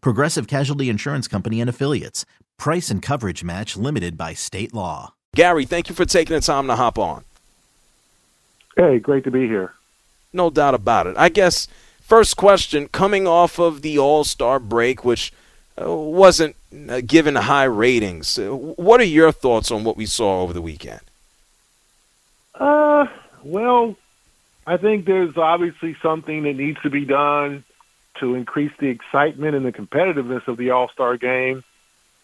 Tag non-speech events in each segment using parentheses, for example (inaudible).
Progressive Casualty Insurance Company and Affiliates. Price and coverage match limited by state law. Gary, thank you for taking the time to hop on. Hey, great to be here. No doubt about it. I guess First question coming off of the All Star break, which uh, wasn't uh, given high ratings, uh, what are your thoughts on what we saw over the weekend? Uh, well, I think there's obviously something that needs to be done to increase the excitement and the competitiveness of the All Star game.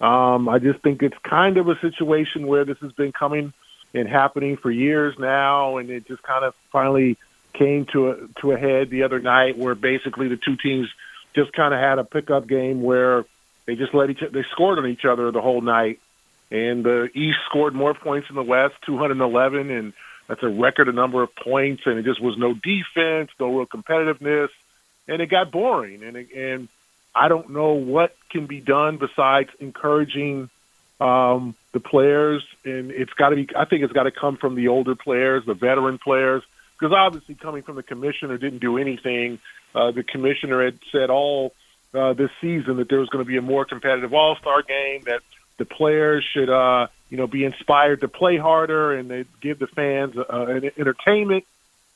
Um, I just think it's kind of a situation where this has been coming and happening for years now, and it just kind of finally came to a to a head the other night, where basically the two teams just kind of had a pickup game where they just let each they scored on each other the whole night, and the East scored more points than the West, 211, and that's a record a number of points, and it just was no defense, no real competitiveness, and it got boring, and and I don't know what can be done besides encouraging um, the players, and it's got to be. I think it's got to come from the older players, the veteran players because obviously coming from the commissioner didn't do anything. Uh, the commissioner had said all uh, this season that there was going to be a more competitive All Star game, that the players should, uh, you know, be inspired to play harder and they give the fans uh, an entertainment,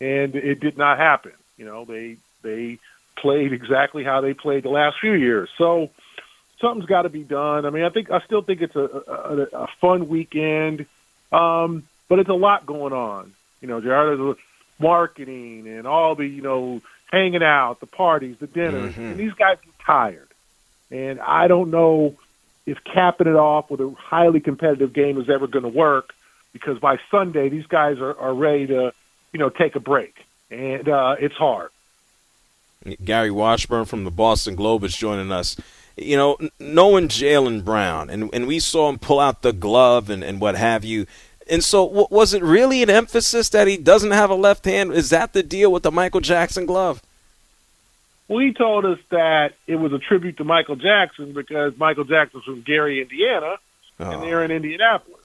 and it did not happen. You know, they they played exactly how they played the last few years. So something's got to be done. I mean, I think I still think it's a, a, a fun weekend, um, but it's a lot going on. You know, Gerardo, marketing and all the you know hanging out, the parties, the dinners, mm-hmm. and these guys get tired. And I don't know if capping it off with a highly competitive game is ever going to work because by Sunday these guys are, are ready to you know take a break, and uh, it's hard. Gary Washburn from the Boston Globe is joining us. You know, knowing Jaylen Brown, and, and we saw him pull out the glove and, and what have you. And so, w- was it really an emphasis that he doesn't have a left hand? Is that the deal with the Michael Jackson glove? Well, he told us that it was a tribute to Michael Jackson because Michael Jackson's from Gary, Indiana, oh. and they're in Indianapolis.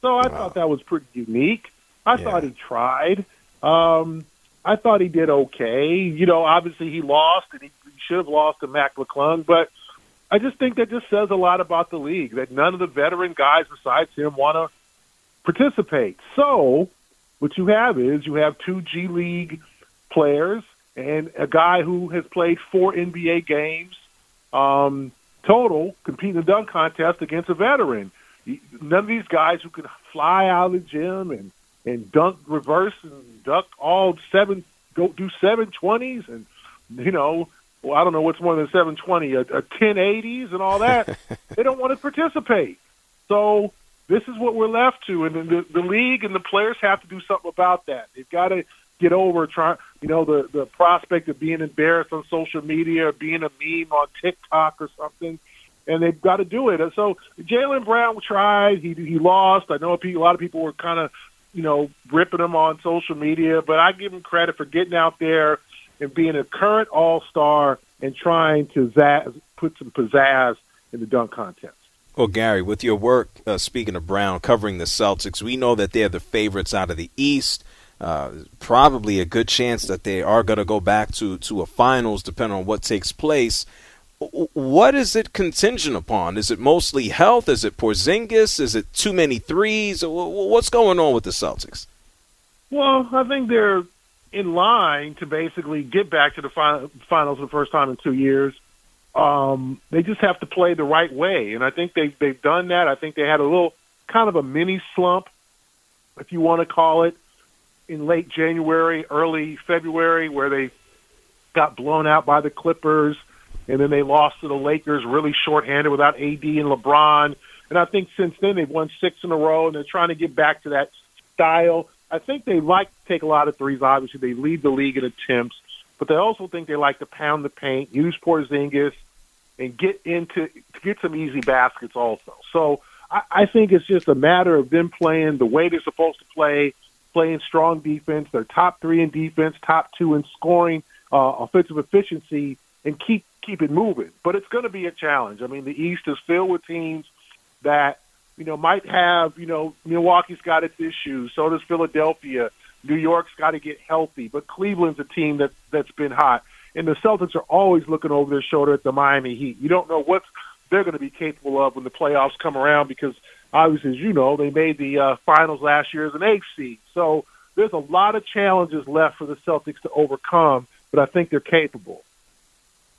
So I wow. thought that was pretty unique. I yeah. thought he tried. Um, I thought he did okay. You know, obviously he lost, and he, should have lost to Mac McClung, but I just think that just says a lot about the league that none of the veteran guys besides him want to participate. So what you have is you have two G League players and a guy who has played four NBA games um, total competing in the dunk contest against a veteran. None of these guys who can fly out of the gym and and dunk reverse and duck all seven go do seven twenties and you know well I don't know what's more than seven twenty a, a ten eighties and all that. (laughs) they don't want to participate. So this is what we're left to, and the, the league and the players have to do something about that. They've got to get over trying, you know, the the prospect of being embarrassed on social media or being a meme on TikTok or something, and they've got to do it. And so Jaylen Brown tried, he he lost. I know a lot of people were kind of, you know, ripping him on social media, but I give him credit for getting out there and being a current All Star and trying to zazz, put some pizzazz in the dunk contest. Well, Gary, with your work, uh, speaking of Brown, covering the Celtics, we know that they're the favorites out of the East. Uh, probably a good chance that they are going to go back to, to a finals, depending on what takes place. What is it contingent upon? Is it mostly health? Is it Porzingis? Is it too many threes? What's going on with the Celtics? Well, I think they're in line to basically get back to the finals for the first time in two years. um, they just have to play the right way, and I think they've they've done that. I think they had a little kind of a mini slump, if you want to call it, in late January, early February, where they got blown out by the Clippers, and then they lost to the Lakers really shorthanded without AD and LeBron. And I think since then they've won six in a row, and they're trying to get back to that style. I think they like to take a lot of threes. Obviously, they lead the league in attempts, but they also think they like to pound the paint, use Porzingis, and get into to get some easy baskets also. So I, I think it's just a matter of them playing the way they're supposed to play, playing strong defense. They're top three in defense, top two in scoring, uh, offensive efficiency, and keep keep it moving. But it's going to be a challenge. I mean, the East is filled with teams that you know might have you know Milwaukee's got its issues, so does Philadelphia. New York's got to get healthy, but Cleveland's a team that that's been hot, and the Celtics are always looking over their shoulder at the Miami Heat. You don't know what they're going to be capable of when the playoffs come around because obviously, as you know, they made the uh, finals last year as an eighth seed. So there's a lot of challenges left for the Celtics to overcome, but I think they're capable.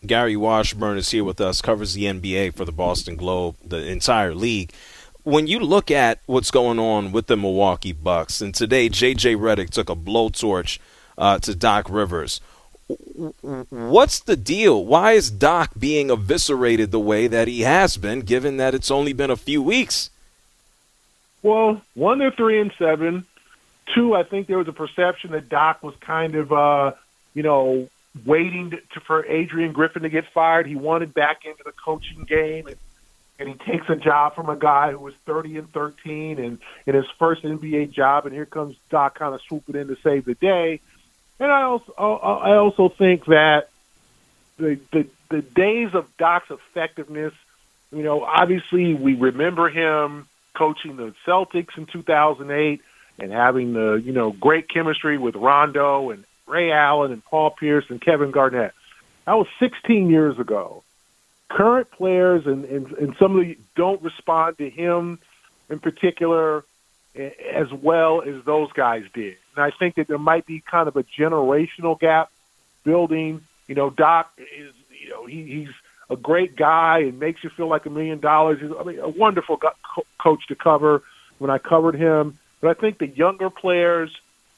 Gary Washburn is here with us, covers the NBA for the Boston Globe, the entire league. When you look at what's going on with the Milwaukee Bucks, and today J.J. Redick took a blowtorch uh, to Doc Rivers. What's the deal? Why is Doc being eviscerated the way that he has been, given that it's only been a few weeks? Well, one, they're three and seven. Two, I think there was a perception that Doc was kind of, uh, you know, waiting to, for Adrian Griffin to get fired. He wanted back into the coaching game, and, and he takes a job from a guy who was 30 and 13 and in his first NBA job, and here comes Doc kind of swooping in to save the day. And I also I also think that the the, the days of Doc's effectiveness, you know, obviously we remember him coaching the Celtics in 2008 and having the you know great chemistry with Rondo and Ray Allen and Paul Pierce and Kevin Garnett. That was 16 years ago. Current players and, and, and some of the don't respond to him in particular as well as those guys did. And I think that there might be kind of a generational gap building. You know, Doc is, you know, he, he's a great guy and makes you feel like a million dollars. He's, I mean, a wonderful co- coach to cover when I covered him. But I think the younger players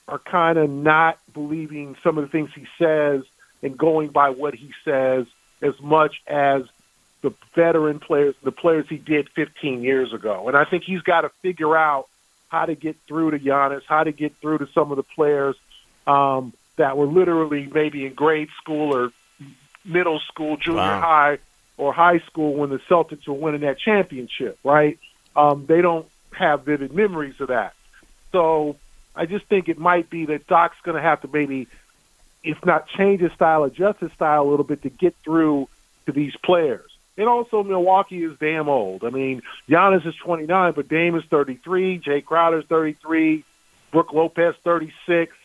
are kind of not believing some of the things he says and going by what he says as much as the veteran players, the players he did 15 years ago. And I think he's got to figure out how to get through to Giannis, how to get through to some of the players um, that were literally maybe in grade school or middle school, junior wow. high, or high school when the Celtics were winning that championship, right? Um, they don't have vivid memories of that. So I just think it might be that Doc's going to have to maybe, if not change his style, adjust his style a little bit to get through to these players. And also, Milwaukee is damn old. I mean, Giannis is 29, but Dame is 33. Jay Crowder is 33. Brook Lopez 36.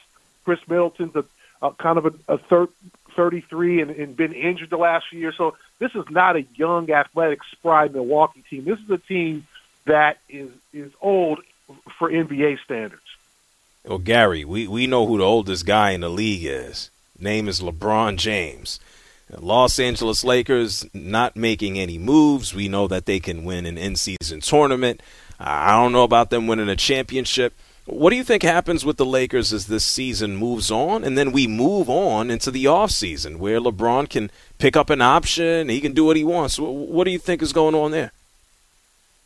Khris Middleton's a, a kind of a, a third, 33 and, and been injured the last few years. So this is not a young, athletic, spry Milwaukee team. This is a team that is is old for NBA standards. Well, Gary, we, we know who the oldest guy in the league is. Name is LeBron James. Los Angeles Lakers not making any moves. We know that they can win an in season tournament. I don't know about them winning a championship. What do you think happens with the Lakers as this season moves on and then we move on into the off season where LeBron can pick up an option, he can do what he wants. What do you think is going on there?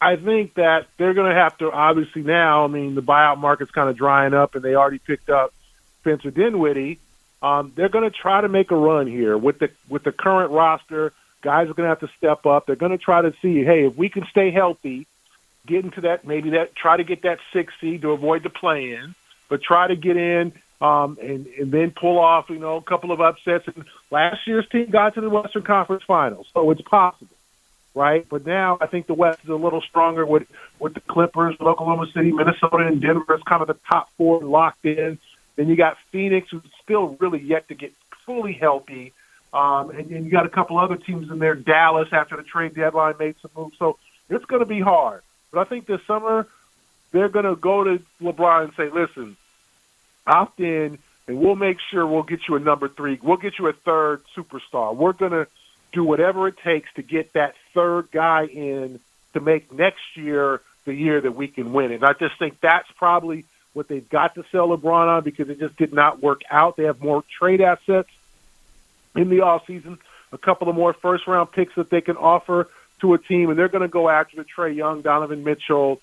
I think that they're going to have to obviously now. I mean, the buyout market's kind of drying up, and they already picked up Spencer Dinwiddie. Um, they're going to try to make a run here with the with the current roster. Guys are going to have to step up. They're going to try to see, hey, if we can stay healthy, get into that maybe that try to get that six seed to avoid the play in, but try to get in um, and and then pull off you know a couple of upsets. And last year's team got to the Western Conference Finals, so it's possible right? But now I think the West is a little stronger with with the Clippers, Oklahoma City, Minnesota, and Denver is kind of the top four locked in. Then you got Phoenix, who's still really yet to get fully healthy. Um, and, and you got a couple other teams in there. Dallas, after the trade deadline, made some moves. So it's going to be hard. But I think this summer they're going to go to LeBron and say, "Listen, opt in, and we'll make sure we'll get you a number three. We'll get you a third superstar. We're going to do whatever it takes to get that third guy in to make next year the year that we can win. And I just think that's probably what they've got to sell LeBron on because it just did not work out. They have more trade assets in the off season, a couple of more first round picks that they can offer to a team, and they're going to go after the Trae Young, Donovan Mitchell,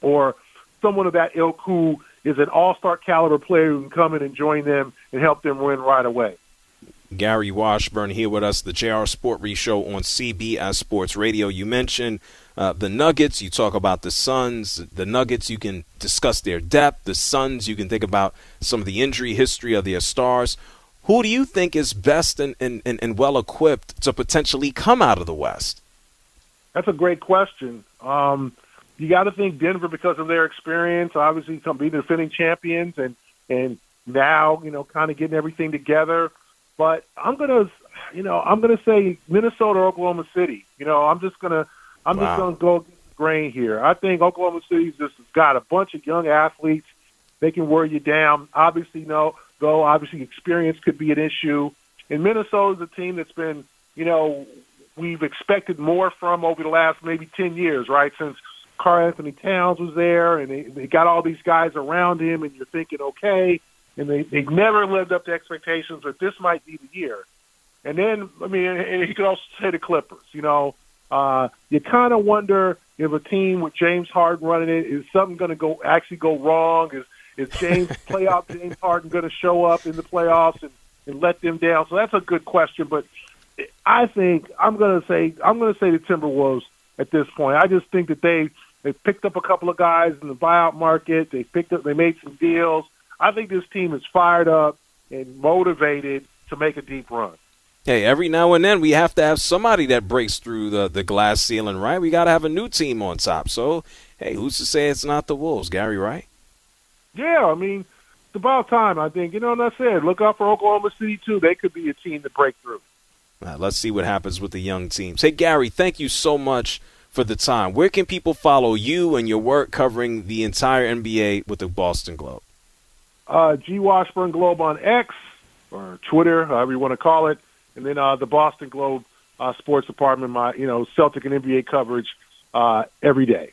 or someone of that ilk who is an all star caliber player who can come in and join them and help them win right away. Gary Washburn here with us, the JR SportBrief Show on CBS Sports Radio. You mentioned uh, the Nuggets. You talk about the Suns. The Nuggets, you can discuss their depth. The Suns, you can think about some of the injury history of their stars. Who do you think is best and, and, and, and well equipped to potentially come out of the West? That's a great question. Um, you got to think Denver because of their experience. Obviously, being defending champions, and and now you know kind of getting everything together. But I'm gonna, you know, I'm gonna say Minnesota, or Oklahoma City. You know, I'm just gonna, I'm wow. just gonna go grain here. I think Oklahoma City's just got a bunch of young athletes. They can wear you down. Obviously, no, though. Obviously, experience could be an issue. And Minnesota's a team that's been, you know, we've expected more from over the last maybe ten years, right? Since Karl-Anthony Towns was there, and they, they got all these guys around him, and you're thinking, okay, and they they've never lived up to expectations, but this might be the year. And then, I mean, and you could also say the Clippers. You know, uh, you kind of wonder if a team with James Harden running it is something going to go actually go wrong? Is is James (laughs) playoff James Harden going to show up in the playoffs and, and let them down? So that's a good question, but I think I'm going to say I'm going to say the Timberwolves at this point. I just think that they they picked up a couple of guys in the buyout market. They picked up they made some deals. I think this team is fired up and motivated to make a deep run. Hey, every now and then we have to have somebody that breaks through the, the glass ceiling, right? We got to have a new team on top. So, hey, who's to say it's not the Wolves, Gary, right? Yeah, I mean, it's about time, I think. You know what I said? Look out for Oklahoma City, too. They could be a team to break through. Right, let's see what happens with the young teams. Hey, Gary, thank you so much for the time. Where can people follow you and your work covering the entire NBA with the Boston Globe? Uh, G. Washburn Globe on X or Twitter, however you want to call it, and then uh, the Boston Globe uh, Sports Department, my you know Celtic and NBA coverage uh, every day.